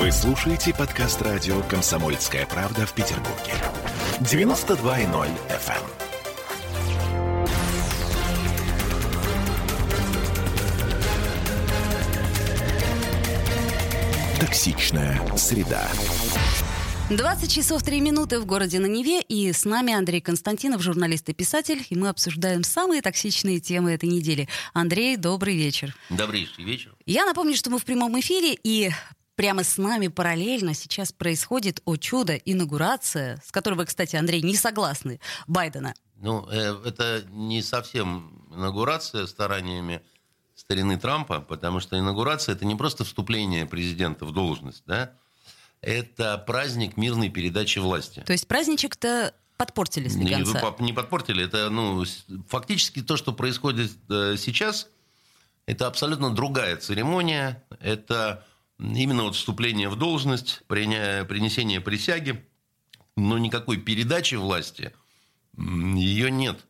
Вы слушаете подкаст радио «Комсомольская правда» в Петербурге. 92.0 FM. Токсичная среда. 20 часов 3 минуты в городе на Неве, и с нами Андрей Константинов, журналист и писатель, и мы обсуждаем самые токсичные темы этой недели. Андрей, добрый вечер. Добрейший вечер. Я напомню, что мы в прямом эфире, и прямо с нами параллельно сейчас происходит, о чудо, инаугурация, с которой вы, кстати, Андрей, не согласны, Байдена. Ну, э, это не совсем инаугурация стараниями старины Трампа, потому что инаугурация – это не просто вступление президента в должность, да, это праздник мирной передачи власти. То есть праздничек-то подпортили с не, не подпортили, это ну, фактически то, что происходит э, сейчас, это абсолютно другая церемония, это именно вот вступление в должность, принесение присяги, но никакой передачи власти ее нет.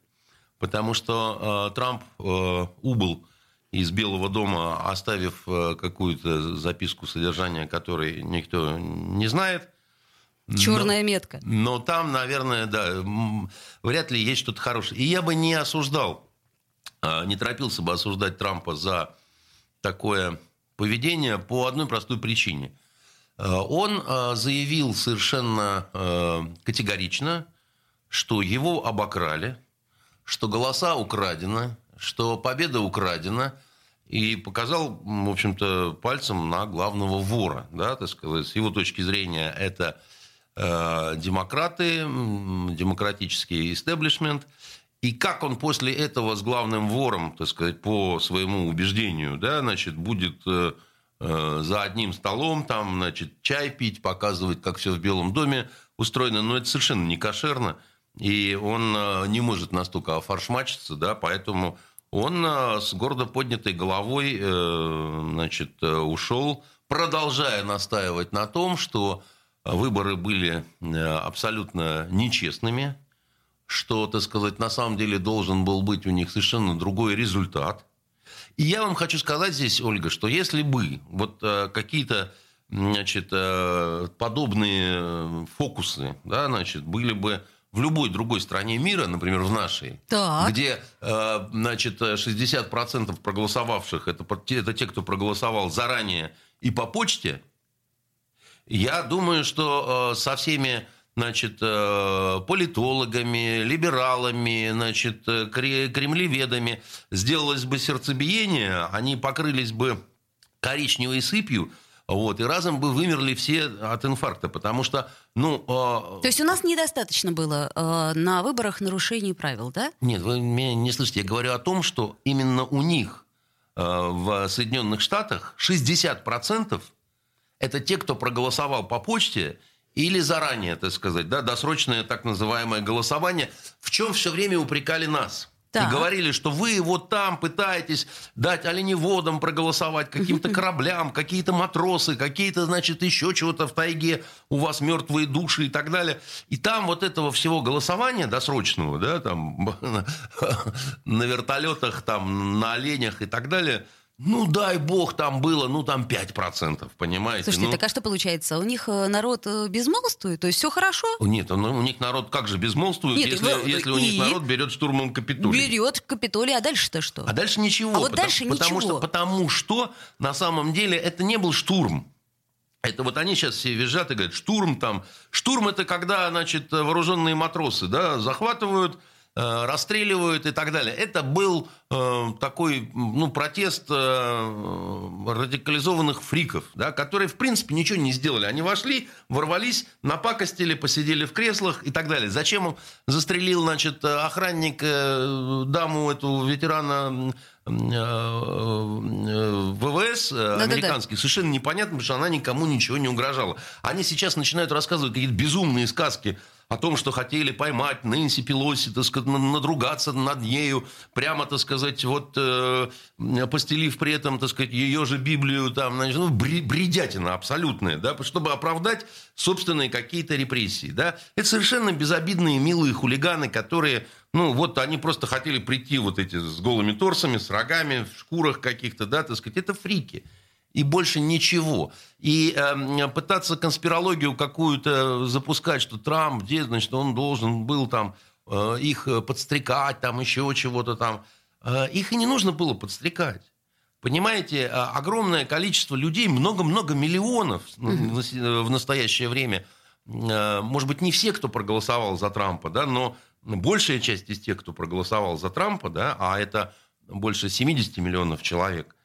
Потому что э, Трамп э, убыл из Белого дома, оставив э, какую-то записку содержания, которой никто не знает. Черная но, метка. Но там, наверное, да, вряд ли есть что-то хорошее. И я бы не осуждал, а, не торопился бы осуждать Трампа за такое поведение по одной простой причине. Э, он э, заявил совершенно категорично, что его обокрали, что голоса украдены, что победа украдена, и показал, в общем-то, пальцем на главного вора. Да, так сказать. С его точки зрения это э, демократы, демократический истеблишмент. И как он после этого с главным вором, так сказать, по своему убеждению, да, значит, будет э, э, за одним столом, там, значит, чай пить, показывать, как все в Белом доме устроено, но это совершенно не кошерно. И он э, не может настолько офаршмачиться, да, поэтому он с гордо поднятой головой значит, ушел, продолжая настаивать на том, что выборы были абсолютно нечестными, что, так сказать, на самом деле должен был быть у них совершенно другой результат. И я вам хочу сказать здесь, Ольга, что если бы вот какие-то значит, подобные фокусы да, значит, были бы в любой другой стране мира, например, в нашей, так. где, э, значит, 60% проголосовавших это, это те, кто проголосовал заранее и по почте, я думаю, что э, со всеми значит, э, политологами, либералами, значит, кремлеведами сделалось бы сердцебиение, они покрылись бы коричневой сыпью, вот, и разом бы вымерли все от инфаркта, потому что, ну... Э... То есть у нас недостаточно было э, на выборах нарушений правил, да? Нет, вы меня не слышите. Я говорю о том, что именно у них э, в Соединенных Штатах 60% это те, кто проголосовал по почте или заранее, так сказать, да, досрочное так называемое голосование, в чем все время упрекали нас – так. И говорили, что вы вот там пытаетесь дать оленеводам проголосовать, каким-то кораблям, какие-то матросы, какие-то, значит, еще чего-то в тайге, у вас мертвые души и так далее. И там вот этого всего голосования досрочного, да, там на вертолетах, там на оленях и так далее – ну, дай бог, там было, ну, там 5%, понимаете? Слушайте, ну, так а что получается? У них э, народ э, безмолвствует? То есть все хорошо? Нет, у них народ как же безмолвствует, Нет, если, вы, если у них народ берет штурмом Капитолий? Берет Капитолий, а дальше-то что? А дальше ничего. А вот потому, дальше потому ничего. Что, потому что на самом деле это не был штурм. Это вот они сейчас все визжат и говорят, штурм там. Штурм это когда, значит, вооруженные матросы, да, захватывают расстреливают и так далее. Это был э, такой ну, протест э, радикализованных фриков, да, которые, в принципе, ничего не сделали. Они вошли, ворвались, напакостили, посидели в креслах и так далее. Зачем он застрелил, значит, охранник э, даму, эту ветерана э, ВВС да, американский, да, да. совершенно непонятно, потому что она никому ничего не угрожала. Они сейчас начинают рассказывать какие-то безумные сказки о том, что хотели поймать Нэнси Пелоси, так сказать, надругаться над нею, прямо, так сказать, вот э, постелив при этом, так сказать, ее же Библию, там, значит, ну, бредятина абсолютная, да, чтобы оправдать собственные какие-то репрессии, да. Это совершенно безобидные, милые хулиганы, которые, ну, вот они просто хотели прийти вот эти с голыми торсами, с рогами, в шкурах каких-то, да, так сказать, это фрики. И больше ничего. И э, пытаться конспирологию какую-то запускать, что Трамп, где, значит, он должен был там э, их подстрекать, там еще чего-то там. Э, их и не нужно было подстрекать. Понимаете, э, огромное количество людей, много-много миллионов mm-hmm. в настоящее время. Э, может быть, не все, кто проголосовал за Трампа, да, но большая часть из тех, кто проголосовал за Трампа, да, а это больше 70 миллионов человек,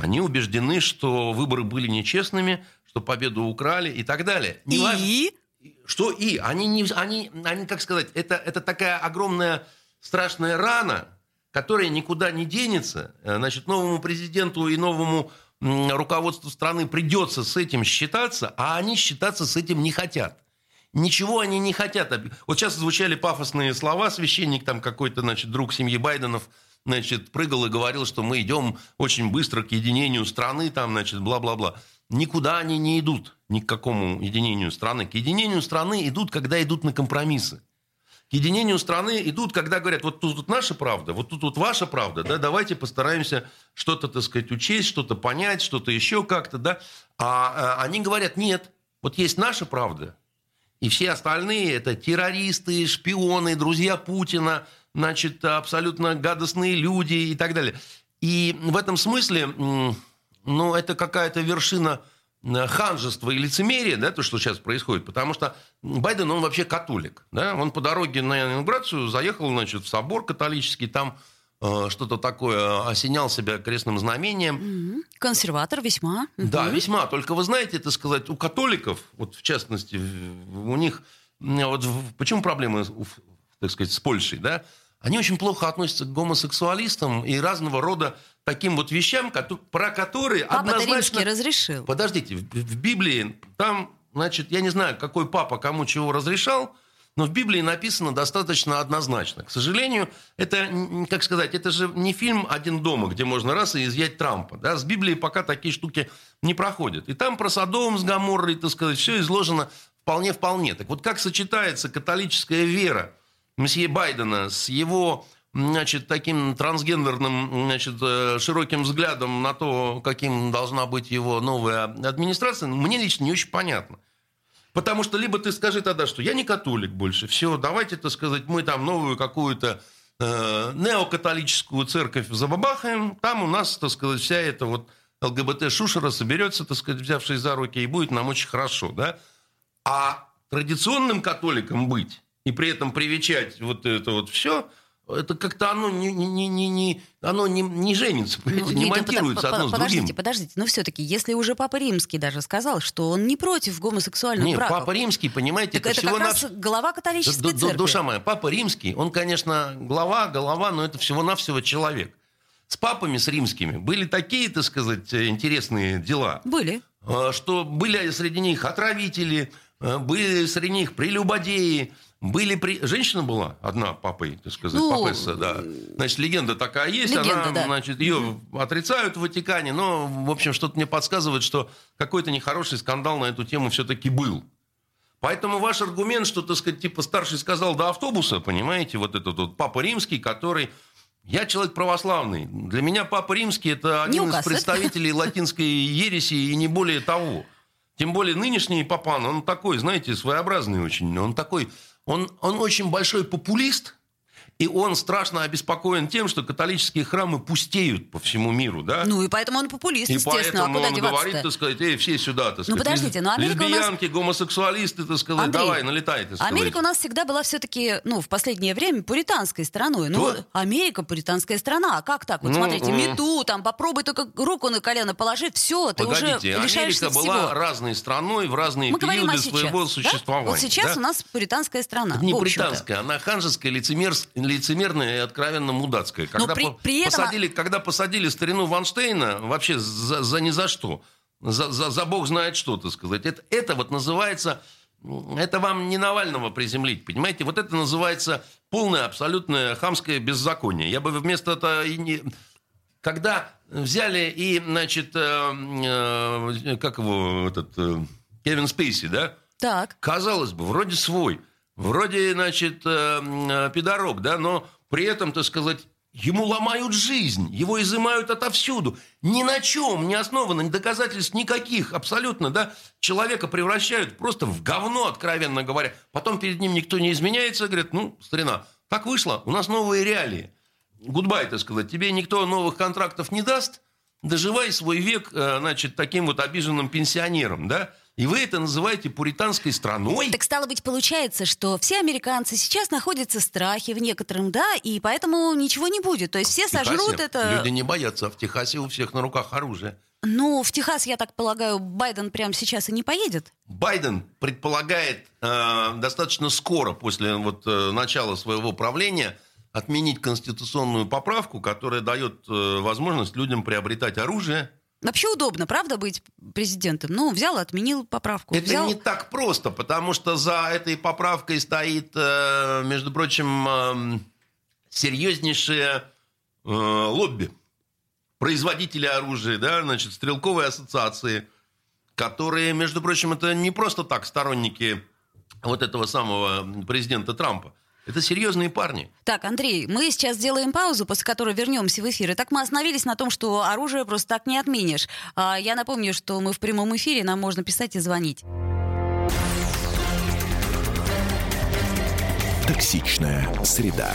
они убеждены, что выборы были нечестными, что победу украли и так далее. Не и? Важно, что и? Они, не, они, они, как сказать, это, это такая огромная страшная рана, которая никуда не денется. Э, значит, новому президенту и новому руководству страны придется с этим считаться, а они считаться с этим не хотят. Ничего они не хотят. Вот сейчас звучали пафосные слова, священник там какой-то, значит, друг семьи Байденов – значит, прыгал и говорил, что мы идем очень быстро к единению страны, там, значит, бла-бла-бла. Никуда они не идут, ни к какому единению страны. К единению страны идут, когда идут на компромиссы. К единению страны идут, когда говорят, вот тут, тут наша правда, вот тут вот ваша правда, да, давайте постараемся что-то, так сказать, учесть, что-то понять, что-то еще как-то, да. А, а они говорят, нет, вот есть наша правда, и все остальные это террористы, шпионы, друзья Путина – значит, абсолютно гадостные люди и так далее. И в этом смысле, ну, это какая-то вершина э, ханжества и лицемерия, да, то, что сейчас происходит, потому что Байден, он вообще католик, да, он по дороге на инаугурацию заехал, значит, в собор католический, там э, что-то такое осенял себя крестным знамением. Консерватор весьма. Да, весьма. Только вы знаете, это сказать, у католиков, вот в частности, у них вот почему проблемы, так сказать, с Польшей, да? они очень плохо относятся к гомосексуалистам и разного рода таким вот вещам, про которые папа однозначно... Разрешил. Подождите, в, в Библии там, значит, я не знаю, какой папа кому чего разрешал, но в Библии написано достаточно однозначно. К сожалению, это, как сказать, это же не фильм «Один дома», где можно раз и изъять Трампа. Да? С Библией пока такие штуки не проходят. И там про Содом с Гаморрой, так сказать, все изложено вполне-вполне. Так вот, как сочетается католическая вера месье Байдена с его значит, таким трансгендерным, значит, э, широким взглядом на то, каким должна быть его новая администрация, мне лично не очень понятно. Потому что либо ты скажи тогда, что я не католик больше, все, давайте, так сказать, мы там новую какую-то э, неокатолическую церковь забабахаем, там у нас, так сказать, вся эта вот ЛГБТ-шушера соберется, так сказать, взявшись за руки, и будет нам очень хорошо, да? А традиционным католиком быть и при этом привечать вот это вот все, это как-то оно не, не, не, не, оно не, не женится, ну, не нет, монтируется под, одно с подождите, другим. Подождите, но все-таки, если уже Папа Римский даже сказал, что он не против гомосексуальных нет, браков... Папа Римский, понимаете, так это, это как раз глава католической д- церкви. Душа моя, Папа Римский, он, конечно, глава, голова, но это всего-навсего человек. С папами, с римскими, были такие, так сказать, интересные дела. Были. Э, что были среди них отравители, были среди них прелюбодеи, были при... Женщина была одна папой, так сказать, ну, папесса, да. Значит, легенда такая есть. Легенда, она, да. значит, ее отрицают в Ватикане, но, в общем, что-то мне подсказывает, что какой-то нехороший скандал на эту тему все-таки был. Поэтому ваш аргумент, что, так сказать, типа старший сказал до автобуса, понимаете, вот этот вот папа римский, который... Я человек православный. Для меня папа римский – это один из представителей латинской ереси и не более того. Тем более нынешний папан, он такой, знаете, своеобразный очень. Он такой он, он очень большой популист, и он страшно обеспокоен тем, что католические храмы пустеют по всему миру, да? Ну и поэтому он популист, и естественно. А поэтому а он говорит, так сказать, эй, все сюда, так ну, сказать. Ну подождите, но Америка Лесбиянки, у нас... гомосексуалисты, так сказать, Андрей, давай, налетай, так сказать. Америка у нас всегда была все-таки, ну, в последнее время пуританской страной. Ну, Кто? Америка пуританская страна. А как так? Вот ну, смотрите, мету, там, попробуй только руку на колено положи, все, ты Погодите, уже лишаешься Америка была всего. разной страной в разные Мы периоды сейчас, своего да? существования. Вот сейчас да? у нас пуританская страна. Не пуританская, она ханжеская, лицемер... лицемерная откровенно мудацкая. Когда, при, при этом... посадили, когда посадили старину Ванштейна, вообще за, за ни за что, за, за, за бог знает что, так сказать, это, это вот называется... Это вам не Навального приземлить, понимаете? Вот это называется полное, абсолютное хамское беззаконие. Я бы вместо этого и не... Когда взяли и, значит, э, э, как его, этот, э, Кевин Спейси, да? Так. Казалось бы, вроде свой, вроде, значит, э, э, пидорок, да, но при этом, так сказать, Ему ломают жизнь, его изымают отовсюду. Ни на чем не основано, ни доказательств никаких, абсолютно, да. Человека превращают просто в говно, откровенно говоря. Потом перед ним никто не изменяется, говорит, ну, старина, так вышло, у нас новые реалии. Goodbye, так сказать, тебе никто новых контрактов не даст, доживай свой век, э, значит, таким вот обиженным пенсионером, да. И вы это называете пуританской страной? Так стало быть, получается, что все американцы сейчас находятся в страхе в некотором, да, и поэтому ничего не будет. То есть все в Техасе сожрут это... Люди не боятся, а в Техасе у всех на руках оружие. Ну, в Техас, я так полагаю, Байден прямо сейчас и не поедет. Байден предполагает э, достаточно скоро после вот, э, начала своего правления отменить конституционную поправку, которая дает э, возможность людям приобретать оружие Вообще удобно, правда, быть президентом? Ну, взял, отменил поправку. Это взял... не так просто, потому что за этой поправкой стоит, э, между прочим, э, серьезнейшее э, лобби. Производители оружия, да, значит, стрелковые ассоциации, которые, между прочим, это не просто так сторонники вот этого самого президента Трампа. Это серьезные парни. Так, Андрей, мы сейчас сделаем паузу, после которой вернемся в эфир. И так мы остановились на том, что оружие просто так не отменишь. А я напомню, что мы в прямом эфире, нам можно писать и звонить. Токсичная среда.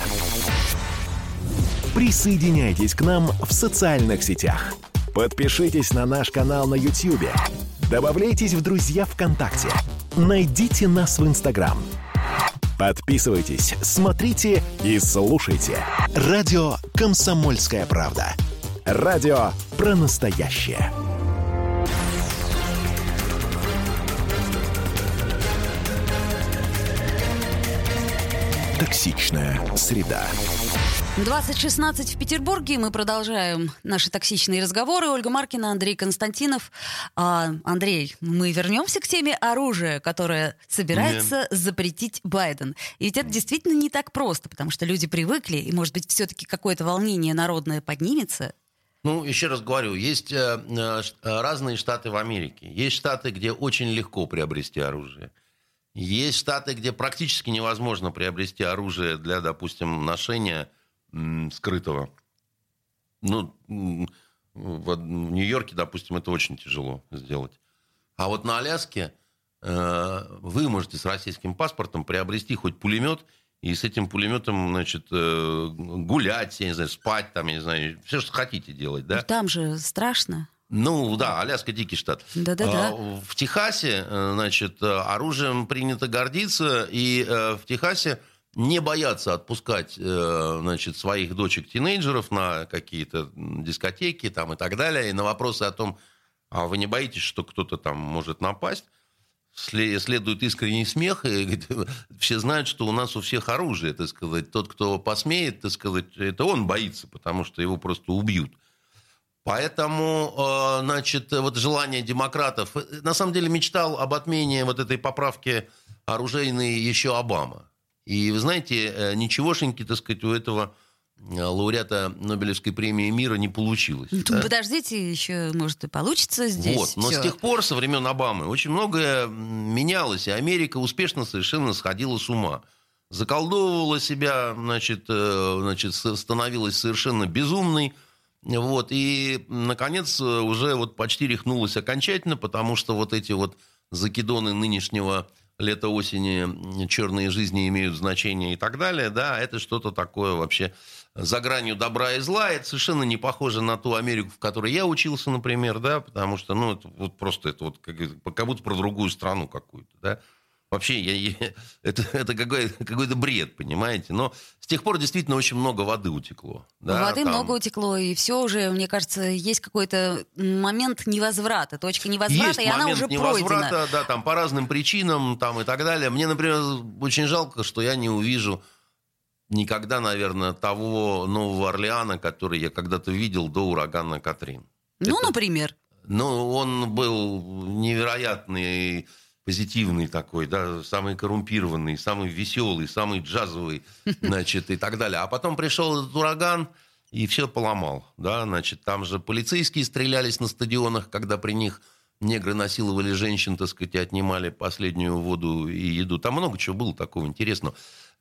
Присоединяйтесь к нам в социальных сетях. Подпишитесь на наш канал на YouTube. Добавляйтесь в друзья ВКонтакте. Найдите нас в Инстаграм. Подписывайтесь, смотрите и слушайте. Радио «Комсомольская правда». Радио про настоящее. Токсичная среда. 2016 в Петербурге. Мы продолжаем наши токсичные разговоры. Ольга Маркина, Андрей Константинов. А, Андрей, мы вернемся к теме оружия, которое собирается Нет. запретить Байден. И ведь это действительно не так просто, потому что люди привыкли, и, может быть, все-таки какое-то волнение народное поднимется. Ну, еще раз говорю, есть э, э, разные штаты в Америке. Есть штаты, где очень легко приобрести оружие. Есть штаты, где практически невозможно приобрести оружие для, допустим, ношения скрытого. Ну, в, Нью-Йорке, допустим, это очень тяжело сделать. А вот на Аляске э, вы можете с российским паспортом приобрести хоть пулемет и с этим пулеметом, значит, э, гулять, я не знаю, спать, там, я не знаю, все, что хотите делать, да? Там же страшно. Ну да, Аляска дикий штат. Да-да-да. А, в Техасе, э, значит, оружием принято гордиться, и в Техасе не боятся отпускать, э, значит, своих дочек-тинейджеров на какие-то дискотеки там и так далее. И на вопросы о том, а вы не боитесь, что кто-то там может напасть, следует искренний смех, и все знают, что у нас у всех оружие, так сказать. Тот, кто посмеет, так сказать, это он боится, потому что его просто убьют. Поэтому, э, значит, вот желание демократов... На самом деле мечтал об отмене вот этой поправки оружейной еще Обама. И, вы знаете, э, ничегошеньки, так сказать, у этого э, лауреата Нобелевской премии мира не получилось. Ну, да? Подождите, еще, может, и получится здесь. Вот, но все. с тех пор, со времен Обамы, очень многое менялось, и Америка успешно совершенно сходила с ума. Заколдовывала себя, значит, значит становилась совершенно безумной, вот, и, наконец, уже вот почти рехнулась окончательно, потому что вот эти вот закидоны нынешнего лета-осени, черные жизни имеют значение и так далее, да, это что-то такое вообще за гранью добра и зла. Это совершенно не похоже на ту Америку, в которой я учился, например, да, потому что, ну, это вот просто это вот как, как будто про другую страну какую-то, да. Вообще, я, я, это, это какой, какой-то бред, понимаете? Но с тех пор действительно очень много воды утекло. Да, воды там... много утекло, и все уже, мне кажется, есть какой-то момент невозврата, точка невозврата, есть и она уже невозврата, пройдена. да, там по разным причинам там, и так далее. Мне, например, очень жалко, что я не увижу никогда, наверное, того Нового Орлеана, который я когда-то видел до урагана Катрин. Ну, Это... например. Ну, он был невероятный позитивный такой, да, самый коррумпированный, самый веселый, самый джазовый, значит, и так далее. А потом пришел этот ураган и все поломал, да, значит, там же полицейские стрелялись на стадионах, когда при них негры насиловали женщин, так сказать, и отнимали последнюю воду и еду. Там много чего было такого интересного.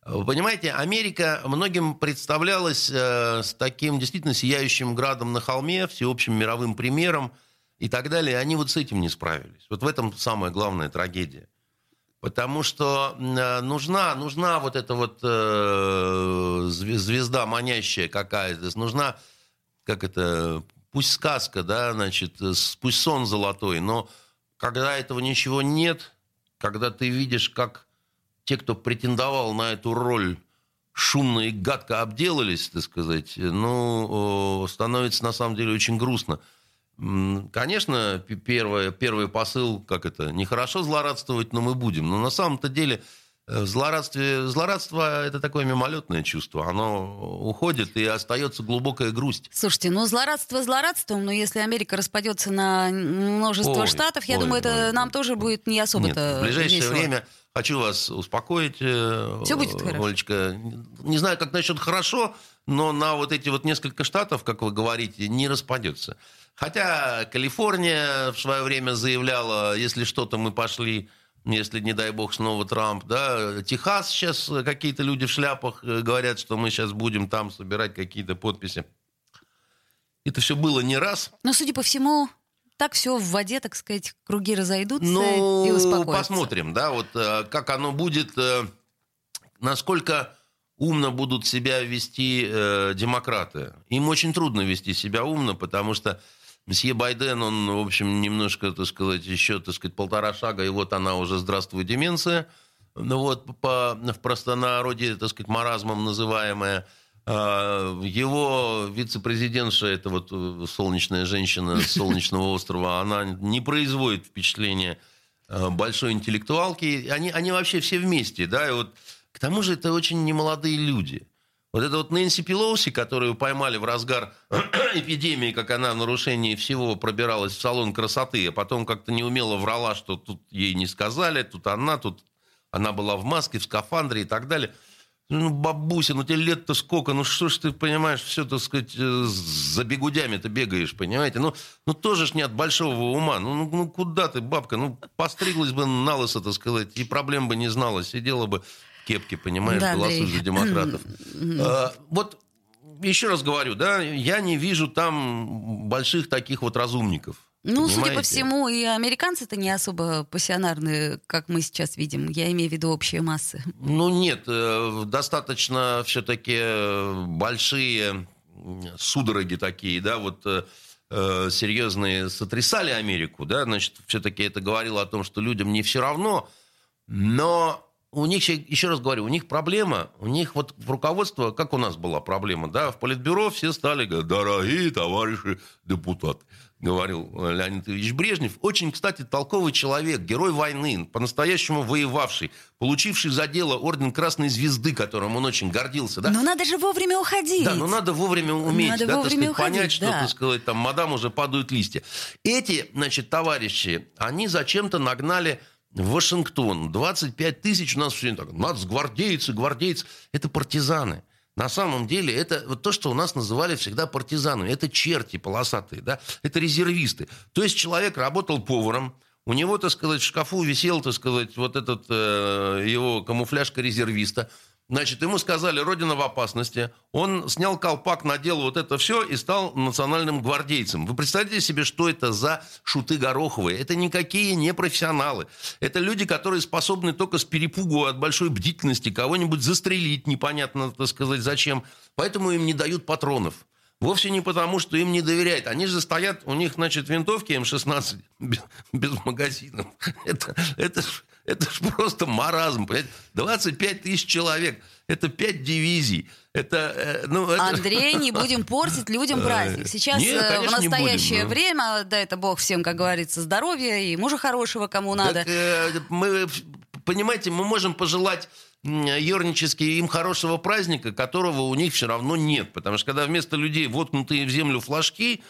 Вы понимаете, Америка многим представлялась э, с таким действительно сияющим градом на холме, всеобщим мировым примером и так далее. Они вот с этим не справились. Вот в этом самая главная трагедия. Потому что э, нужна, нужна вот эта вот э, звезда манящая какая-то, нужна, как это, пусть сказка, да, значит, пусть сон золотой, но когда этого ничего нет, когда ты видишь, как те, кто претендовал на эту роль, шумно и гадко обделались, так сказать, ну, становится на самом деле очень грустно. Конечно, первый, первый посыл, как это, нехорошо злорадствовать, но мы будем. Но на самом-то деле э, злорадствие, злорадство – это такое мимолетное чувство. Оно уходит, и остается глубокая грусть. Слушайте, ну злорадство злорадством, но если Америка распадется на множество ой, штатов, я ой, думаю, это ой, нам тоже будет не особо-то Нет, в ближайшее весело. время Хочу вас успокоить, э, Все будет хорошо. Олечка. Не знаю, как насчет хорошо, но на вот эти вот несколько штатов, как вы говорите, не распадется. Хотя Калифорния в свое время заявляла, если что-то мы пошли, если, не дай бог, снова Трамп, да. Техас сейчас какие-то люди в шляпах э, говорят, что мы сейчас будем там собирать какие-то подписи. Это все было не раз. Но, судя по всему, так все в воде, так сказать, круги разойдутся ну, и успокоятся. посмотрим, да, вот э, как оно будет, э, насколько умно будут себя вести э, демократы. Им очень трудно вести себя умно, потому что Месье Байден, он, в общем, немножко, так сказать, еще, так сказать, полтора шага, и вот она уже «Здравствуй, деменция». Ну вот, по, в простонародье, так сказать, маразмом называемая – а, его вице-президентша, это вот э, солнечная женщина с солнечного острова, она не производит впечатления э, большой интеллектуалки. Они, они вообще все вместе, да, и вот к тому же это очень немолодые люди. Вот это вот Нэнси Пелоуси, которую поймали в разгар эпидемии, как она в нарушении всего пробиралась в салон красоты, а потом как-то неумело врала, что тут ей не сказали, тут она, тут она была в маске, в скафандре и так далее – ну, бабуся, ну тебе лет-то сколько, ну что ж ты, понимаешь, все, так сказать, э, за бегудями-то бегаешь, понимаете? Ну, ну тоже ж не от большого ума. Ну, ну, ну куда ты, бабка? Ну, постриглась бы на лысо, так сказать, и проблем бы не знала, сидела бы в кепке, понимаешь, да, голосуй за демократов. а, вот еще раз говорю, да, я не вижу там больших таких вот разумников. Ну, Понимаете? судя по всему, и американцы-то не особо пассионарные, как мы сейчас видим. Я имею в виду общие массы. Ну, нет, э, достаточно все-таки большие судороги такие, да, вот э, э, серьезные сотрясали Америку, да, значит, все-таки это говорило о том, что людям не все равно, но у них, еще раз говорю, у них проблема, у них вот в руководство, как у нас была проблема, да, в Политбюро все стали говорить, дорогие товарищи депутаты говорил Леонид Ильич Брежнев. Очень, кстати, толковый человек, герой войны, по-настоящему воевавший, получивший за дело орден Красной Звезды, которым он очень гордился. Да? Но надо же вовремя уходить. Да, но надо вовремя уметь, надо да, вовремя так сказать, уходить, понять, что, да. так сказать, там, мадам, уже падают листья. Эти, значит, товарищи, они зачем-то нагнали в Вашингтон. 25 тысяч у нас все так, нацгвардейцы, гвардейцы. Это партизаны. На самом деле это вот то, что у нас называли всегда партизанами. Это черти полосатые, да? Это резервисты. То есть человек работал поваром, у него, так сказать, в шкафу висел, так сказать, вот этот э, его камуфляжка резервиста. Значит, ему сказали, родина в опасности. Он снял колпак, надел вот это все и стал национальным гвардейцем. Вы представляете себе, что это за шуты гороховые? Это никакие не профессионалы. Это люди, которые способны только с перепугу от большой бдительности кого-нибудь застрелить, непонятно, так сказать, зачем. Поэтому им не дают патронов. Вовсе не потому, что им не доверяют. Они же стоят, у них, значит, винтовки М-16 без, без магазинов. Это, это, это ж просто маразм. Понимаете? 25 тысяч человек. Это 5 дивизий. Это, э, ну, это... Андрей, не будем портить людям э, праздник. Сейчас Нет, э, конечно, в настоящее будем, время, дай это бог всем, как говорится, здоровья и мужа хорошего, кому надо. Так, мы, понимаете, мы можем пожелать ернически им хорошего праздника, которого у них все равно нет. Потому что когда вместо людей воткнутые в землю флажки,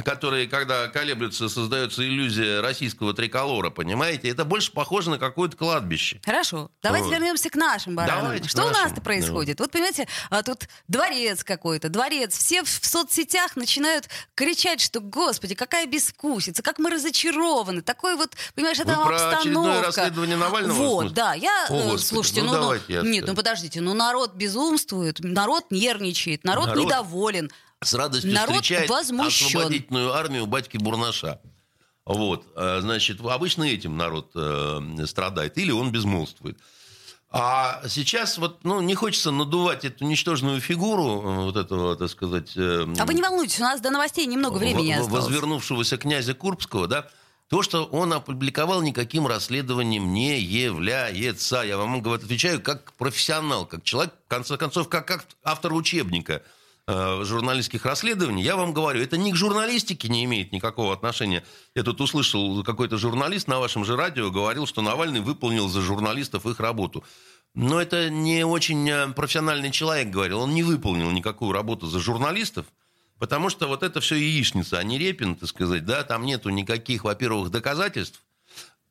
которые, когда колеблются, создается иллюзия российского триколора, понимаете? Это больше похоже на какое-то кладбище. Хорошо, давайте вот. вернемся к нашим баранам. Давайте Что у нас-то происходит? Вот. вот понимаете, а тут дворец какой-то, дворец. Все в соцсетях начинают кричать, что, господи, какая бескусица, как мы разочарованы. Такой вот, понимаешь, это Вы про расследование Навального? Вот, да. Я, О, Господи, слушайте, ну, ну, ну нет, ну подождите, ну народ безумствует, народ нервничает, народ, народ недоволен. С радостью народ встречает возмущен. освободительную армию батьки Бурнаша. Вот, э, значит, обычно этим народ э, страдает, или он безмолвствует. А сейчас вот, ну, не хочется надувать эту ничтожную фигуру э, вот этого, так сказать... А вы не волнуйтесь, у нас до новостей немного времени в, осталось. Возвернувшегося князя Курбского, да, то, что он опубликовал, никаким расследованием не является. Я вам отвечаю как профессионал, как человек, в конце концов, как автор учебника журналистских расследований. Я вам говорю, это ни к журналистике не имеет никакого отношения. Я тут услышал, какой-то журналист на вашем же радио говорил, что Навальный выполнил за журналистов их работу. Но это не очень э, профессиональный человек говорил. Он не выполнил никакую работу за журналистов. Потому что вот это все яичница, а не Репин, так сказать, да, там нету никаких, во-первых, доказательств,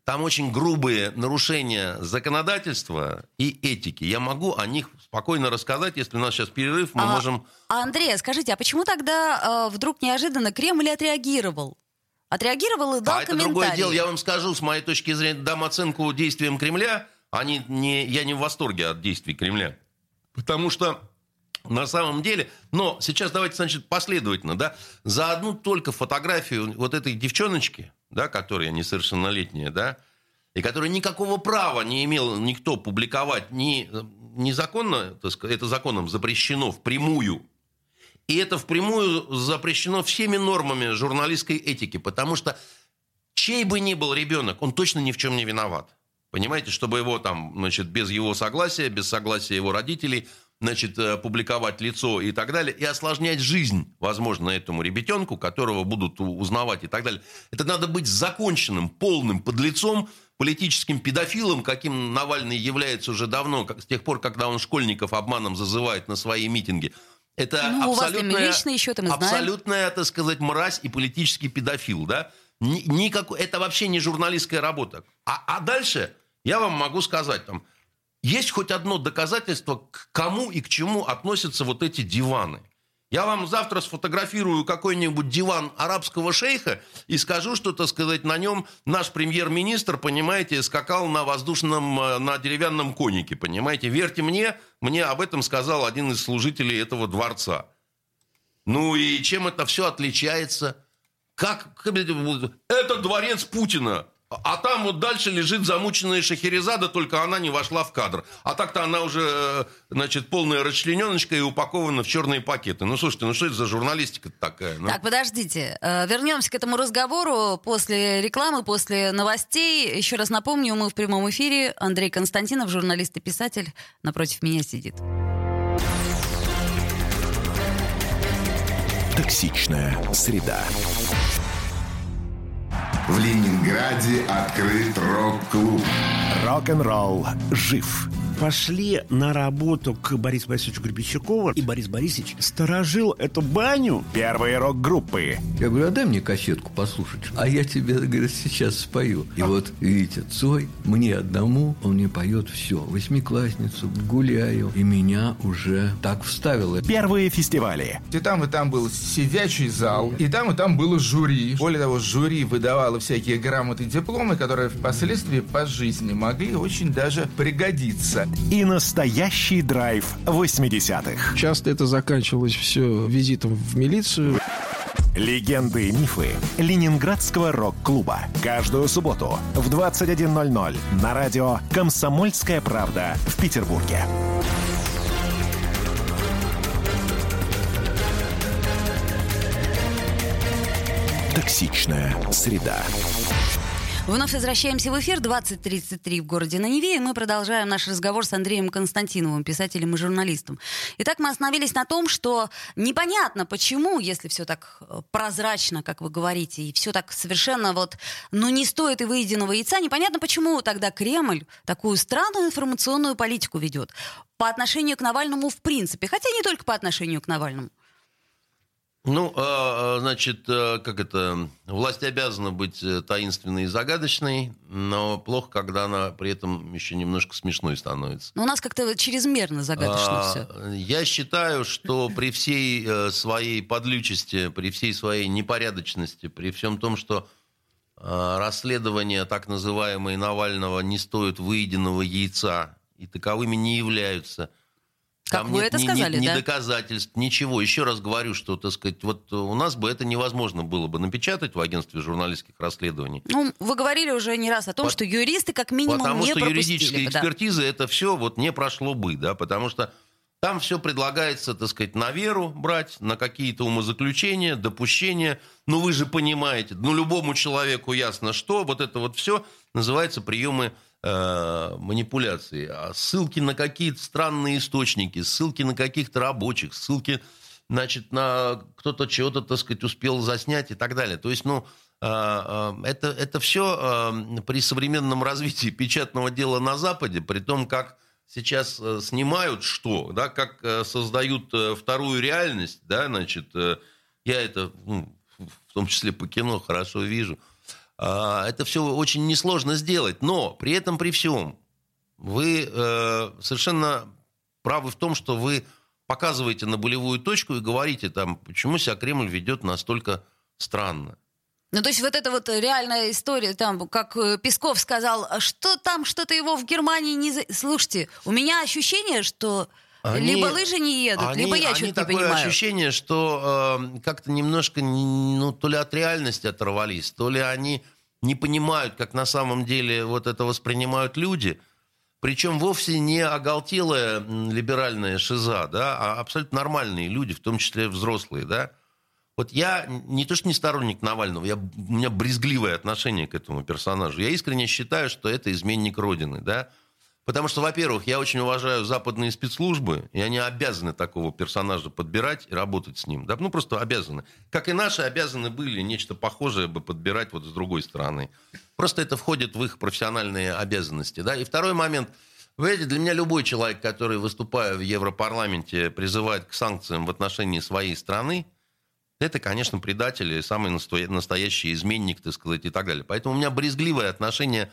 там очень грубые нарушения законодательства и этики. Я могу о них спокойно рассказать, если у нас сейчас перерыв, мы а, можем... А, Андрей, скажите, а почему тогда э, вдруг неожиданно Кремль отреагировал? Отреагировал и дал а это другое дело, я вам скажу, с моей точки зрения, дам оценку действиям Кремля. Они не, я не в восторге от действий Кремля. Потому что на самом деле, но сейчас давайте, значит, последовательно, да, за одну только фотографию вот этой девчоночки, да, которая несовершеннолетняя, да, и которая никакого права не имел никто публиковать, ни, незаконно, так сказать, это законом запрещено впрямую, и это впрямую запрещено всеми нормами журналистской этики, потому что чей бы ни был ребенок, он точно ни в чем не виноват. Понимаете, чтобы его там, значит, без его согласия, без согласия его родителей – значит, э, публиковать лицо и так далее, и осложнять жизнь, возможно, этому ребятенку, которого будут узнавать и так далее. Это надо быть законченным, полным подлецом, политическим педофилом, каким Навальный является уже давно, как, с тех пор, когда он школьников обманом зазывает на свои митинги. Это ну, абсолютная, личные счеты, мы абсолютная, так сказать, мразь и политический педофил, да? Никакой, это вообще не журналистская работа. А, а дальше я вам могу сказать, там, есть хоть одно доказательство, к кому и к чему относятся вот эти диваны. Я вам завтра сфотографирую какой-нибудь диван арабского шейха и скажу, что, так сказать, на нем наш премьер-министр, понимаете, скакал на воздушном, э, на деревянном конике, понимаете. Верьте мне, мне об этом сказал один из служителей этого дворца. Ну и чем это все отличается? Как? Это дворец Путина. А там вот дальше лежит замученная Шахерезада, только она не вошла в кадр. А так-то она уже, э, значит, полная расчлененочка и упакована в черные пакеты. Ну, слушайте, ну что это за журналистика такая? Ну? Так, подождите. Э, вернемся к этому разговору после рекламы, после новостей. Еще раз напомню, мы в прямом эфире. Андрей Константинов, журналист и писатель, напротив меня сидит. Токсичная среда. В Ленинграде открыт рок-клуб. Рок-н-ролл жив пошли на работу к Борису Борисовичу Гребенщикову, и Борис Борисович сторожил эту баню. Первые рок-группы. Я говорю, а дай мне кассетку послушать. А я тебе, говорит, сейчас спою. И а... вот, видите, Цой, мне одному, он мне поет все. Восьмиклассницу, гуляю. И меня уже так вставило. Первые фестивали. И там, и там был сидячий зал, и там, и там было жюри. Более того, жюри выдавало всякие грамоты, дипломы, которые впоследствии по жизни могли очень даже пригодиться и настоящий драйв 80-х. Часто это заканчивалось все визитом в милицию. Легенды и мифы Ленинградского рок-клуба. Каждую субботу в 21.00 на радио «Комсомольская правда» в Петербурге. Токсичная среда. Вновь возвращаемся в эфир 20.33 в городе на Неве, и мы продолжаем наш разговор с Андреем Константиновым, писателем и журналистом. Итак, мы остановились на том, что непонятно почему, если все так э, прозрачно, как вы говорите, и все так совершенно вот, ну не стоит и выеденного яйца, непонятно почему тогда Кремль такую странную информационную политику ведет по отношению к Навальному в принципе, хотя не только по отношению к Навальному. Ну, а, а, значит, а, как это, власть обязана быть э, таинственной и загадочной, но плохо, когда она при этом еще немножко смешной становится. Но у нас как-то чрезмерно загадочно все. Я считаю, что при всей э, своей подлючести, при всей своей непорядочности, при всем том, что расследования так называемые Навального не стоят выеденного яйца и таковыми не являются – как Там вы нет это ни, сказали, ни, да? Ни доказательств, ничего. Еще раз говорю, что, так сказать, вот у нас бы это невозможно было бы напечатать в агентстве журналистских расследований. Ну, вы говорили уже не раз о том, По... что юристы как минимум потому не что юридическая экспертиза, да. это все вот не прошло бы, да, потому что там все предлагается, так сказать, на веру брать, на какие-то умозаключения, допущения. Ну, вы же понимаете, ну, любому человеку ясно, что вот это вот все называется приемы э, манипуляции. А ссылки на какие-то странные источники, ссылки на каких-то рабочих, ссылки, значит, на кто-то чего-то, так сказать, успел заснять и так далее. То есть, ну, э, э, это, это все при современном развитии печатного дела на Западе, при том, как сейчас снимают что, да, как создают вторую реальность, да, значит, я это, ну, в том числе по кино, хорошо вижу. А, это все очень несложно сделать, но при этом, при всем, вы совершенно правы в том, что вы показываете на болевую точку и говорите там, почему себя Кремль ведет настолько странно. Ну, то есть вот эта вот реальная история, там, как э, Песков сказал, «А что там, что-то его в Германии не... Слушайте, у меня ощущение, что они, либо лыжи не едут, они, либо я что-то не такое понимаю. ощущение, что э, как-то немножко, ну, то ли от реальности оторвались, то ли они не понимают, как на самом деле вот это воспринимают люди. Причем вовсе не оголтелая либеральная шиза, да, а абсолютно нормальные люди, в том числе взрослые, да. Вот я не то что не сторонник Навального, я, у меня брезгливое отношение к этому персонажу. Я искренне считаю, что это изменник Родины, да. Потому что, во-первых, я очень уважаю западные спецслужбы, и они обязаны такого персонажа подбирать и работать с ним. Да? Ну, просто обязаны. Как и наши обязаны были нечто похожее бы подбирать вот с другой стороны. Просто это входит в их профессиональные обязанности. Да? И второй момент. Вы знаете, для меня любой человек, который, выступая в Европарламенте, призывает к санкциям в отношении своей страны, это, конечно, предатель и самый настоящий изменник, так сказать, и так далее. Поэтому у меня брезгливое отношение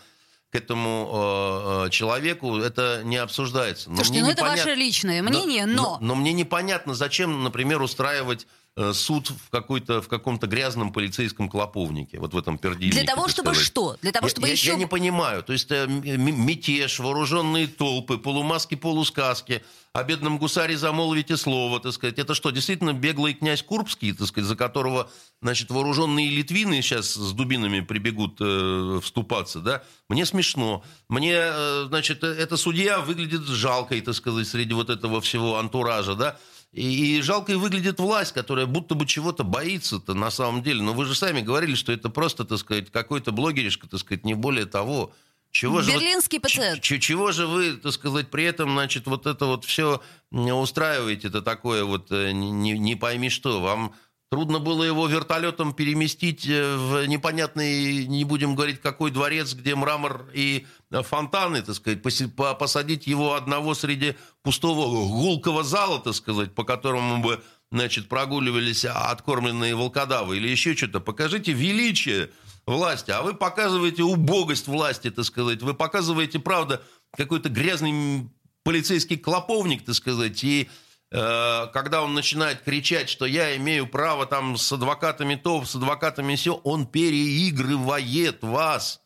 этому э, э человеку, это не обсуждается. Но Слушайте, ну это ваше личное мнение, но... Но, но... мне непонятно, зачем, например, устраивать суд в, какой-то, в каком-то грязном полицейском клоповнике, вот в этом пердильнике. Для того, чтобы сказать. что? Для того, чтобы я, еще... Я не понимаю. То есть э, мятеж, вооруженные толпы, полумаски, полусказки, о бедном гусаре замолвите слово, так сказать. Это что, действительно беглый князь Курбский, так сказать, за которого, значит, вооруженные литвины сейчас с дубинами прибегут э, вступаться, да? Мне смешно. Мне, э, значит, э, эта судья выглядит жалкой, так сказать, среди вот этого всего антуража, да? И, и жалко и выглядит власть, которая будто бы чего-то боится-то на самом деле. Но вы же сами говорили, что это просто, так сказать, какой-то блогеришка, так сказать, не более того. Чего Берлинский же, пациент. Чего же вы, так сказать, при этом, значит, вот это вот все устраиваете, это такое вот э, не, не пойми что. Вам Трудно было его вертолетом переместить э, в непонятный, не будем говорить, какой дворец, где мрамор и фонтаны, так сказать, посадить его одного среди пустого гулкого зала, так сказать, по которому бы, значит, прогуливались откормленные волкодавы или еще что-то. Покажите величие власти, а вы показываете убогость власти, так сказать. Вы показываете, правда, какой-то грязный полицейский клоповник, так сказать, и Э, когда он начинает кричать, что я имею право там с адвокатами то, с адвокатами все, он переигрывает вас.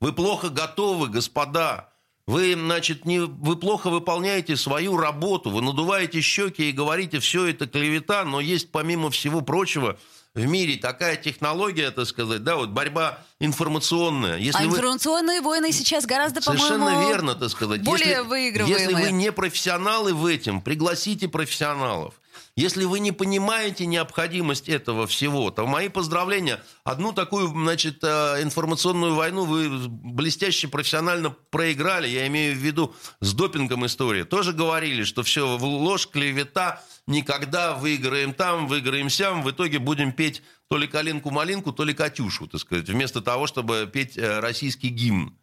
Вы плохо готовы, господа. Вы, значит, не, вы плохо выполняете свою работу, вы надуваете щеки и говорите, все это клевета, но есть, помимо всего прочего, в мире такая технология, так сказать, да, вот борьба информационная. Если а вы... информационные войны сейчас гораздо, Совершенно по-моему, верно, так сказать. более если, выигрываемые. Если вы не профессионалы в этом, пригласите профессионалов. Если вы не понимаете необходимость этого всего, то мои поздравления. Одну такую, значит, э, информационную войну вы блестяще профессионально проиграли. Я имею в виду с допингом история. Тоже говорили, что все ложь, клевета, никогда выиграем там, выиграем сям, в итоге будем петь то ли «Калинку-малинку», то ли «Катюшу», так сказать, вместо того, чтобы петь э, российский гимн.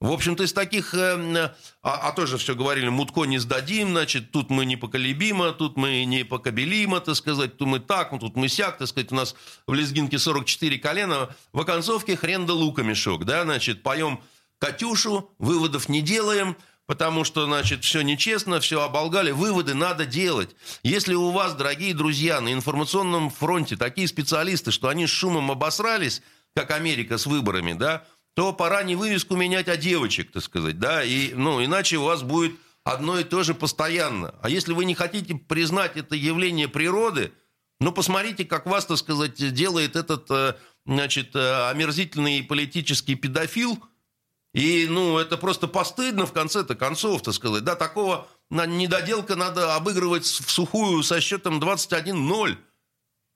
В общем-то, из таких, э, а, а тоже все говорили, Мутко не сдадим, значит, тут мы непоколебимо, тут мы непокобелимо, так сказать, тут мы так, ну, тут мы сяк, так сказать, у нас в лезгинке 44 колена, в оконцовке хрен да лука мешок, да, значит, поем Катюшу, выводов не делаем, потому что, значит, все нечестно, все оболгали. Выводы надо делать. Если у вас, дорогие друзья, на информационном фронте такие специалисты, что они с шумом обосрались, как Америка с выборами, да, то пора не вывеску менять, а девочек, так сказать, да, и, ну, иначе у вас будет одно и то же постоянно. А если вы не хотите признать это явление природы, ну, посмотрите, как вас, так сказать, делает этот, э, значит, э, омерзительный политический педофил, и, ну, это просто постыдно в конце-то концов, так сказать, да, такого недоделка надо обыгрывать в сухую со счетом 21-0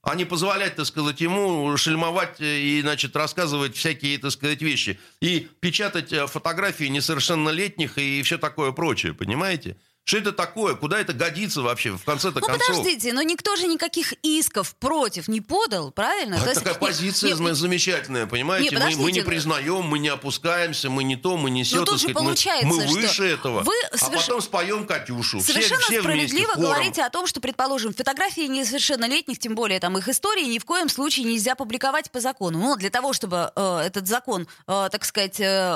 а не позволять, так сказать, ему шельмовать и, значит, рассказывать всякие, так сказать, вещи. И печатать э, фотографии несовершеннолетних и все такое прочее, понимаете? Что это такое? Куда это годится вообще в конце-то ну, концов? подождите, но никто же никаких исков против не подал, правильно? А такая есть, позиция не, замечательная, понимаете? Не, мы, мы не признаем, мы не опускаемся, мы не то, мы не. Но тут же получается, мы, мы выше этого. Вы а соверш... потом споем Катюшу. Совершенно все, все справедливо вместе, говорите о том, что, предположим, фотографии несовершеннолетних, тем более там их истории, ни в коем случае нельзя публиковать по закону. Но для того, чтобы э, этот закон, э, так сказать, э, э,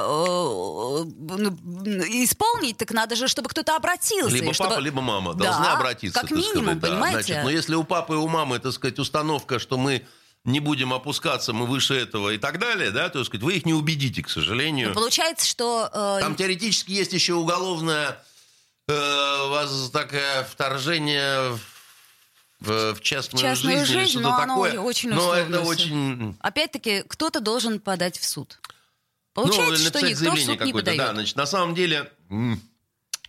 исполнить, так надо же, чтобы кто-то обратился. Либо чтобы... папа, либо мама должны да, обратиться. Как минимум, сказать, понимаете? Да. Значит, но если у папы и у мамы, так сказать, установка, что мы не будем опускаться, мы выше этого и так далее, да, то есть вы их не убедите, к сожалению. Но получается, что... Э... Там теоретически есть еще уголовное э, вас такое вторжение в, в частную, в частную жизнь, жизнь что-то такое. Оно очень но это все. очень... Опять-таки, кто-то должен подать в суд. Получается, ну, что никто в суд не подает. Да, значит, на самом деле,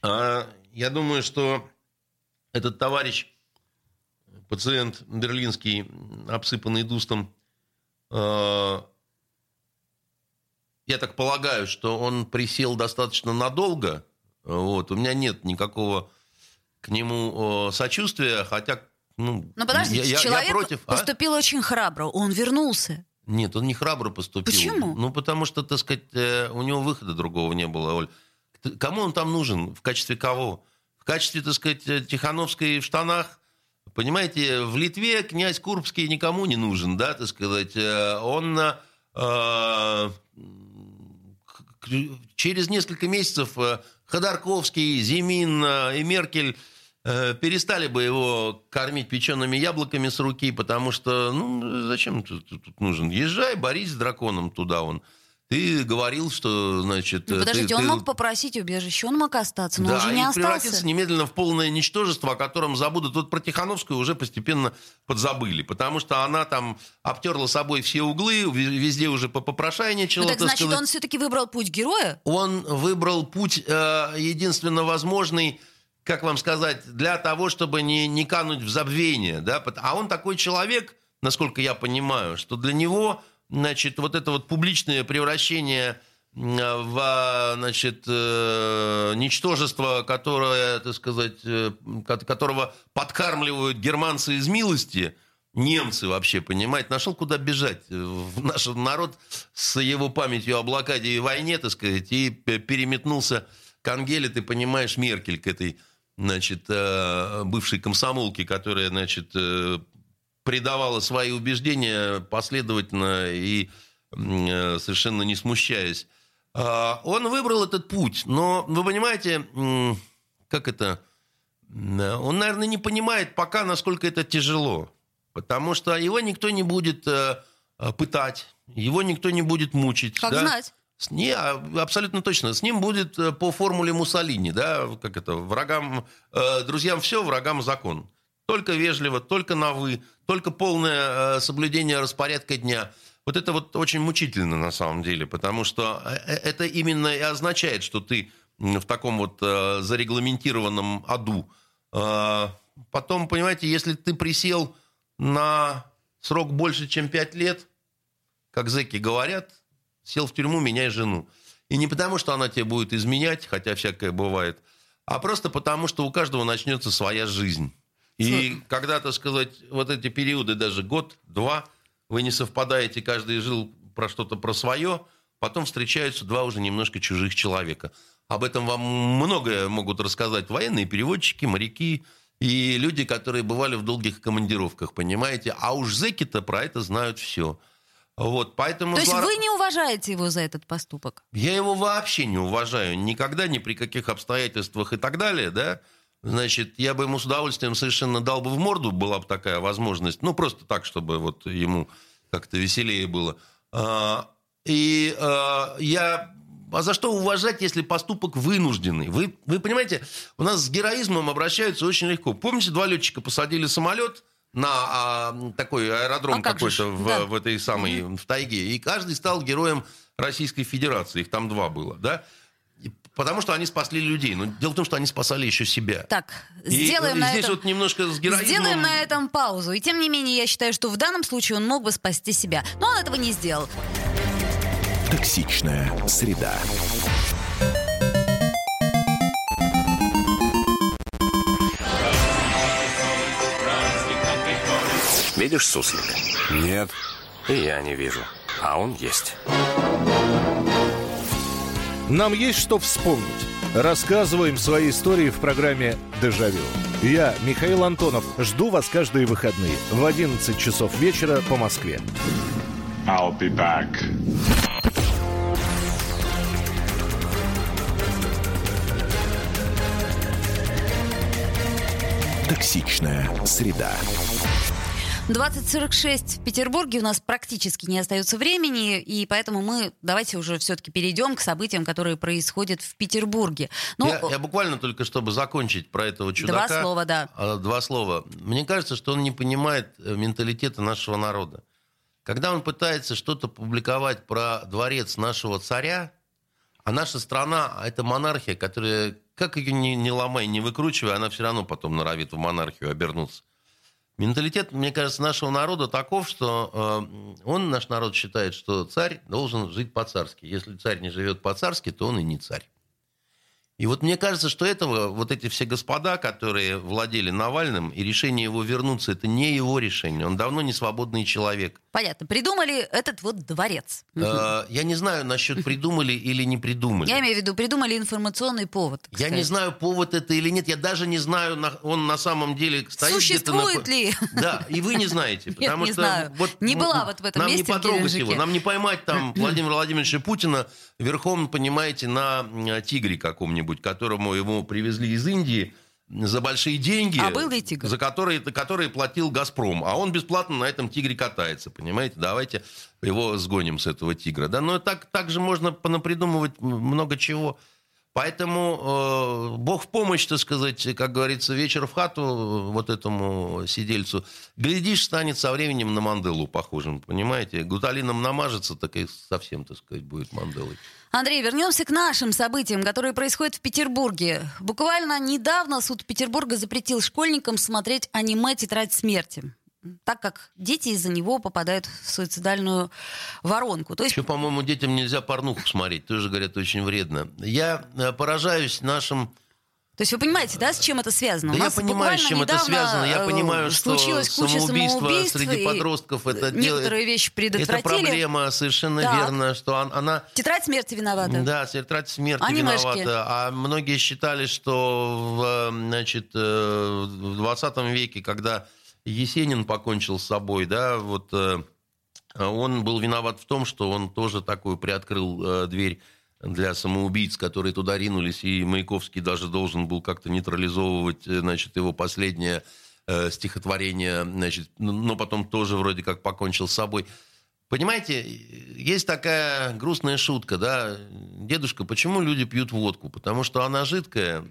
э, я думаю, что этот товарищ, пациент берлинский, обсыпанный дустом, э, я так полагаю, что он присел достаточно надолго. Вот, у меня нет никакого к нему э, сочувствия, хотя... Ну, Но подождите, я, человек я против, а? поступил а? очень храбро, он вернулся. Нет, он не храбро поступил. Почему? Ну, потому что, так сказать, э, у него выхода другого не было, Оль. Кому он там нужен? В качестве кого? В качестве, так сказать, э, Тихановской в штанах? Понимаете, в Литве князь Курбский никому не нужен, да, так сказать. Э, он э, через несколько месяцев э, Ходорковский, Зимин и Меркель перестали бы его кормить печеными яблоками с руки, потому что, ну, зачем тут, тут нужен? Езжай, борись с драконом туда он. Ты говорил, что, значит... Ну, подождите, ты, он ты... мог попросить убежище, он мог остаться, но да, уже не и остался. превратиться немедленно в полное ничтожество, о котором забудут. Тут про Тихановскую уже постепенно подзабыли, потому что она там обтерла собой все углы, везде уже попрошайничала. Ну, так значит, сказать. он все-таки выбрал путь героя? Он выбрал путь э, единственно возможный, как вам сказать, для того, чтобы не, не кануть в забвение. Да? А он такой человек, насколько я понимаю, что для него значит, вот это вот публичное превращение в, значит, э, ничтожество, которое, так сказать, э, которого подкармливают германцы из милости, немцы вообще, понимаете, нашел куда бежать. Наш народ с его памятью о блокаде и войне, так сказать, и переметнулся к Ангеле, ты понимаешь, Меркель, к этой, значит, э, бывшей комсомолке, которая, значит, предавала свои убеждения последовательно и э, совершенно не смущаясь. А, он выбрал этот путь, но вы понимаете, как это? Он, наверное, не понимает пока, насколько это тяжело, потому что его никто не будет э, пытать, его никто не будет мучить. Как да? знать? Не, а, абсолютно точно. С ним будет э, по формуле Муссолини, да, как это, врагам, друзьям все, врагам закон. Только вежливо, только на «вы», только полное э, соблюдение распорядка дня. Вот это вот очень мучительно на самом деле, потому что э, э, это именно и означает, что ты в таком вот зарегламентированном аду. Потом, понимаете, если ты присел на срок больше, чем пять лет, как зэки говорят, сел в тюрьму, меняй жену. И не потому, что она тебе будет изменять, хотя всякое бывает, а просто потому, что у каждого начнется своя жизнь. И когда, так сказать, вот эти периоды, даже год, два, вы не совпадаете, каждый жил про что-то про свое, потом встречаются два уже немножко чужих человека. Об этом вам многое могут рассказать военные переводчики, моряки и люди, которые бывали в долгих командировках, понимаете? А уж зэки-то про это знают все. Вот, поэтому То есть зла- вы не уважаете его за этот поступок? Я его вообще не уважаю. Никогда, ни при каких обстоятельствах и так далее, да. Значит, я бы ему с удовольствием совершенно дал бы в морду, была бы такая возможность. Ну, просто так, чтобы вот ему как-то веселее было. А, И а, я... А за что уважать, если поступок вынужденный? Вы, вы понимаете, у нас с героизмом обращаются очень легко. Помните, два летчика посадили самолет на а, такой аэродром А как какой-то в, да. в этой самой в тайге, и каждый стал героем Российской Федерации. Их там два было, да? Потому что они спасли людей. Но дело в том, что они спасали еще себя. Так, сделаем и на здесь этом... вот немножко с героизмом... Сделаем на этом паузу. И тем не менее, я считаю, что в данном случае он мог бы спасти себя. Но он этого не сделал. Токсичная среда. Видишь суслик? Нет. И я не вижу. А он есть. Нам есть что вспомнить. Рассказываем свои истории в программе «Дежавю». Я, Михаил Антонов, жду вас каждые выходные в 11 часов вечера по Москве. I'll be back. Токсичная среда. 20.46 в Петербурге у нас практически не остается времени, и поэтому мы давайте уже все-таки перейдем к событиям, которые происходят в Петербурге. Ну, я, я буквально только, чтобы закончить про этого чудака. Два слова, да. а, Два слова. Мне кажется, что он не понимает э, менталитета нашего народа. Когда он пытается что-то публиковать про дворец нашего царя, а наша страна – это монархия, которая, как ее не, не ломай, не выкручивай, она все равно потом норовит в монархию обернуться. Менталитет, мне кажется, нашего народа таков, что э, он, наш народ, считает, что царь должен жить по-царски. Если царь не живет по-царски, то он и не царь. И вот мне кажется, что этого, вот эти все господа, которые владели Навальным, и решение его вернуться, это не его решение. Он давно не свободный человек. понятно, придумали этот вот дворец. Э, Я не знаю насчет придумали или не придумали. Я имею в виду, придумали информационный повод. Я не знаю, повод это или нет. Я даже не знаю, на- он на самом деле стоит Существует где-то... на- ли? Да, и вы не знаете. Нет, потому не что знаю. Вот, Не была вот в этом Нам месте, не в потрогать его, нам не поймать там Владимира Владимировича Путина верхом, понимаете, на тигре каком-нибудь, которому ему привезли из Индии за большие деньги, А был ли тигр? за которые, которые платил «Газпром». А он бесплатно на этом тигре катается, понимаете? Давайте его сгоним с этого тигра. Да, но так, так же можно понапридумывать много чего. Поэтому э, Бог в помощь, так сказать, как говорится, вечер в хату э, вот этому сидельцу. Глядишь, станет со временем на Манделу похожим, понимаете? Гуталином намажется, так и совсем, так сказать, будет Манделой. Андрей, вернемся к нашим событиям, которые происходят в Петербурге. Буквально недавно суд Петербурга запретил школьникам смотреть аниме «Тетрадь смерти», так как дети из-за него попадают в суицидальную воронку. То есть Еще, по-моему, детям нельзя порнуху смотреть, тоже, говорят, очень вредно. Я э, поражаюсь нашим... То есть вы понимаете, да, с чем это связано? Да я понимаю, с чем это связано. Я э, понимаю, что самоубийство самоубийств, среди подростков это некоторые вещи Это предотвратили. проблема, совершенно Так. верно, что он- она... Тетрадь смерти виновата. Да, тетрадь смерти Анимешки. виновата. А многие считали, что в, значит, э, в 20 веке, когда Есенин покончил с собой, да, вот э, он был виноват в том, что он тоже такую приоткрыл э, дверь для самоубийц, которые туда ринулись, и Маяковский даже должен был как-то нейтрализовывать, э, значит, его последнее стихотворение, значит, но потом тоже вроде как покончил с собой. Понимаете, есть такая грустная шутка, да, дедушка, почему люди пьют водку? Потому что она жидкая,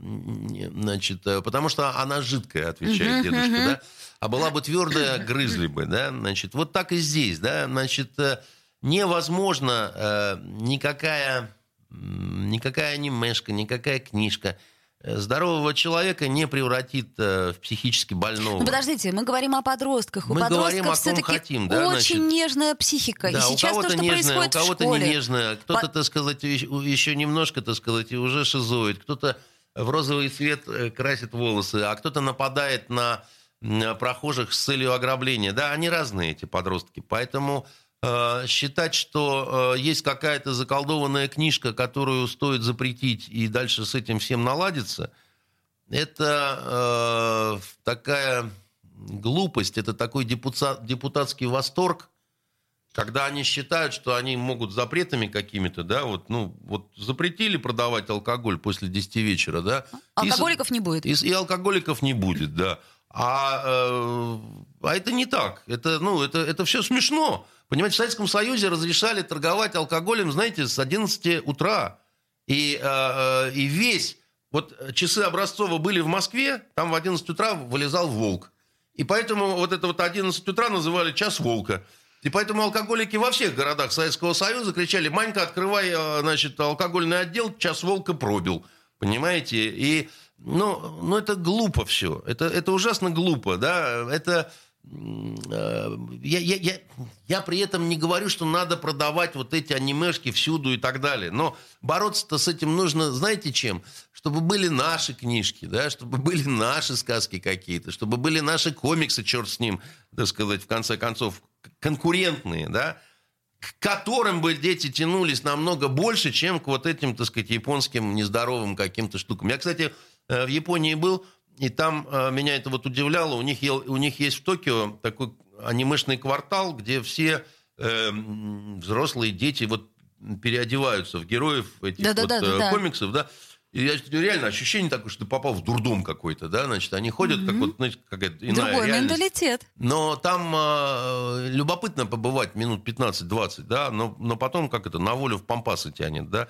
значит, э, потому что она жидкая, отвечает дедушка, да, а была бы твердая, грызли бы, да, значит, вот так и здесь, да, значит, э, невозможно э, никакая, никакая анимешка, никакая книжка э, здорового человека не превратит э, в психически больного. Ну, подождите, мы говорим о подростках. У Мы подростков говорим, о ком все-таки хотим, да, очень значит. нежная психика. Да, и у сейчас кого-то то, что нежная, у происходит в кого-то школе... не нежная, кто-то, По- так сказать, еще немножко, так сказать, и уже шизоид, кто-то в розовый цвет э, красит волосы, а кто-то нападает на прохожих с целью ограбления. Да, они разные, эти подростки. Поэтому э, считать, что э, есть какая-то заколдованная книжка, которую стоит запретить, и дальше с этим всем наладиться, это э, такая глупость, это такой депутат, депутатский восторг, когда они считают, что они могут запретами какими-то, да, вот, ну, вот запретили продавать алкоголь после 10 вечера, да. Алкоголиков и, не будет. И, и алкоголиков не будет, да. А, э, а это не так. Это, ну, это, это все смешно. Понимаете, в Советском Союзе разрешали торговать алкоголем, знаете, с 11 утра. И, э, и весь... Вот часы Образцова были в Москве, там в 11 утра вылезал волк. И поэтому вот это вот 11 утра называли час волка. И поэтому алкоголики во всех городах Советского Союза кричали, Манька, открывай, э, значит, алкогольный отдел, час волка пробил. Понимаете? И, ну, ну это глупо все. Это, это ужасно глупо, да. Это... Э, я, я, я, я при этом не говорю, что надо продавать вот эти анимешки всюду и так далее. Но бороться-то с этим нужно, знаете чем? Чтобы были наши книжки, да, чтобы были наши сказки какие-то, чтобы были наши комиксы, черт с ним, так сказать, в конце концов, конкурентные, да, к которым бы дети тянулись намного больше, чем к вот этим, так сказать, японским нездоровым каким-то штукам. Я, кстати, э, в Японии был, и там э, меня это вот удивляло. У них, у них есть в Токио такой анимешный квартал, где все э, взрослые дети вот переодеваются в героев этих да, вот, да, да, э, да. комиксов, да. И я, реально ощущение такое, что ты попал в дурдом какой-то, да, значит, они ходят, mm-hmm. как вот, знаете, какая-то иная Другой реальность. менталитет. Но там э, любопытно побывать минут 15-20, да, но, но потом, как это, на волю в пампасы тянет, да.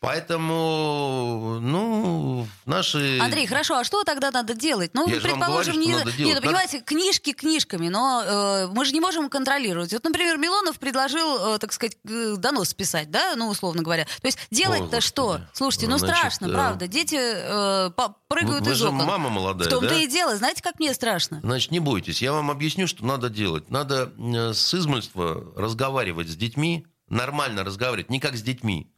Поэтому, ну, наши... Андрей, хорошо, а что тогда надо делать? Ну, Я говорю, предположим, что не... надо делать. Нет, ну, понимаете, книжки книжками, но э, мы же не можем контролировать. Вот, например, Милонов предложил, э, так сказать, э, донос писать, да, ну, условно говоря. То есть делать-то О, что? Слушайте, ну, Значит, страшно, э, правда. Дети э, прыгают Вы из же окон. мама молодая, В том-то да? и дело. Знаете, как мне страшно? Значит, не бойтесь, я вам объясню, что надо делать. Надо э, с измольства разговаривать с детьми, нормально разговаривать, не как с детьми.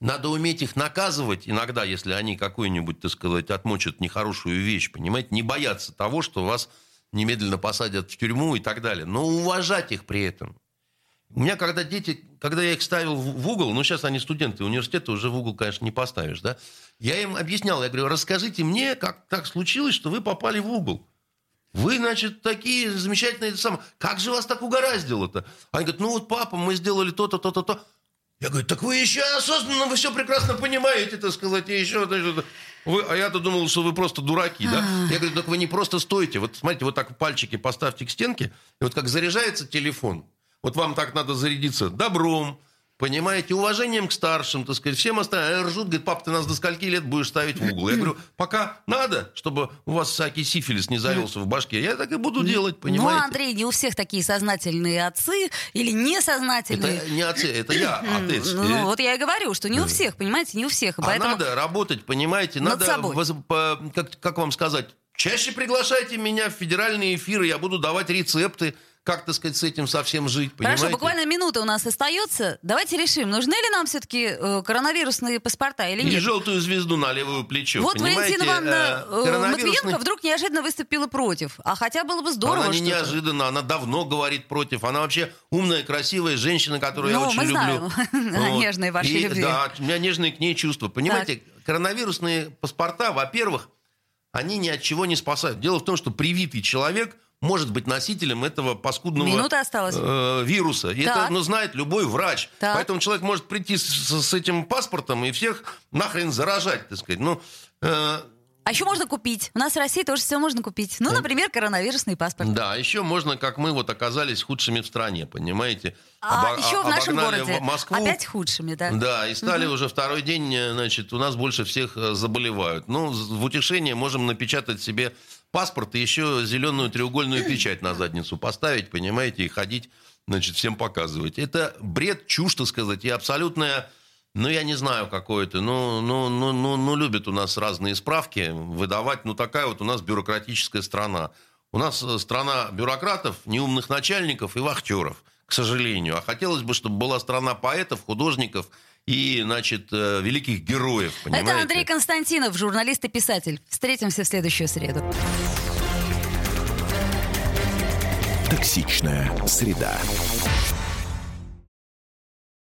Надо уметь их наказывать иногда, если они какую-нибудь, так сказать, отмочат нехорошую вещь, понимаете? Не бояться того, что вас немедленно посадят в тюрьму и так далее. Но уважать их при этом. У меня, когда дети, когда я их ставил в угол, ну, сейчас они студенты университета, уже в угол, конечно, не поставишь, да? Я им объяснял, я говорю, расскажите мне, как так случилось, что вы попали в угол. Вы, значит, такие замечательные, это самое. как же вас так угораздило-то? Они говорят, ну вот, папа, мы сделали то-то, то-то, то. Я говорю, так вы еще осознанно, вы все прекрасно понимаете, так сказать, и еще... значит, Вы, а я-то думал, что вы просто дураки, да? Я говорю, так вы не просто стоите. Вот смотрите, вот так пальчики поставьте к стенке, и вот как заряжается телефон, вот вам так надо зарядиться добром, понимаете, уважением к старшим, так сказать, всем остальным. А Ржут, говорит, пап, ты нас до скольки лет будешь ставить в угол? Я говорю, пока надо, чтобы у вас всякий сифилис не завелся в башке, я так и буду делать, Ну, понимаете? Андрей, не у всех такие сознательные отцы или несознательные. Это не отцы, это я, отец. Ну, Э, вот я и говорю, что не у всех, понимаете, не у всех. А Поэтому... надо работать, понимаете, Над надо, воз- по- как, как вам сказать, чаще приглашайте меня в федеральные эфиры, я буду давать рецепты, как, так сказать, с этим совсем жить, понимаете? Хорошо, буквально минута у нас остается. Давайте решим, нужны ли нам все-таки э, коронавирусные паспорта или И нет. желтую звезду на левое плечо, Вот понимаете? Валентина Ивановна Э, э, коронавирусный- Матвиенко вдруг неожиданно выступила против. А хотя было бы здорово, Она не что-то. неожиданно, она давно говорит против. Она вообще умная, красивая женщина, которую Ну, я очень мы люблю. знаем. Нежные ваши И, любви. Да, у меня нежные к ней чувства. Понимаете, коронавирусные паспорта, во-первых, они ни от чего не спасают. Дело в том, что привитый человек может быть носителем этого паскудного Минута осталась. э, вируса. И Так. это ну, знает любой врач. Так. Поэтому человек может прийти с, с- этим паспортом и всех нахрен заражать, так сказать. Ну, э, А еще можно купить. У нас в России тоже все можно купить. Ну, например, коронавирусный паспорт. Да, еще можно, как мы вот оказались худшими в стране, понимаете? А Обо- еще в нашем городе в- Москву. опять худшими, да? Да, и стали уже второй день, э, значит, у нас больше всех э, заболевают. Ну, в утешение можем напечатать себе паспорт и еще зеленую треугольную печать на задницу поставить, понимаете, и ходить, значит, всем показывать. Это бред, чушь, так сказать, и абсолютная... Ну, я не знаю, какое это. Ну, ну, ну, ну, ну, любят у нас разные справки выдавать. Ну, такая вот у нас бюрократическая страна. У нас э, страна бюрократов, неумных начальников и вахтеров, к сожалению. А хотелось бы, чтобы была страна поэтов, художников и, значит, э, великих героев, понимаете? Это Андрей Константинов, журналист и писатель. Встретимся в следующую среду. Токсичная среда.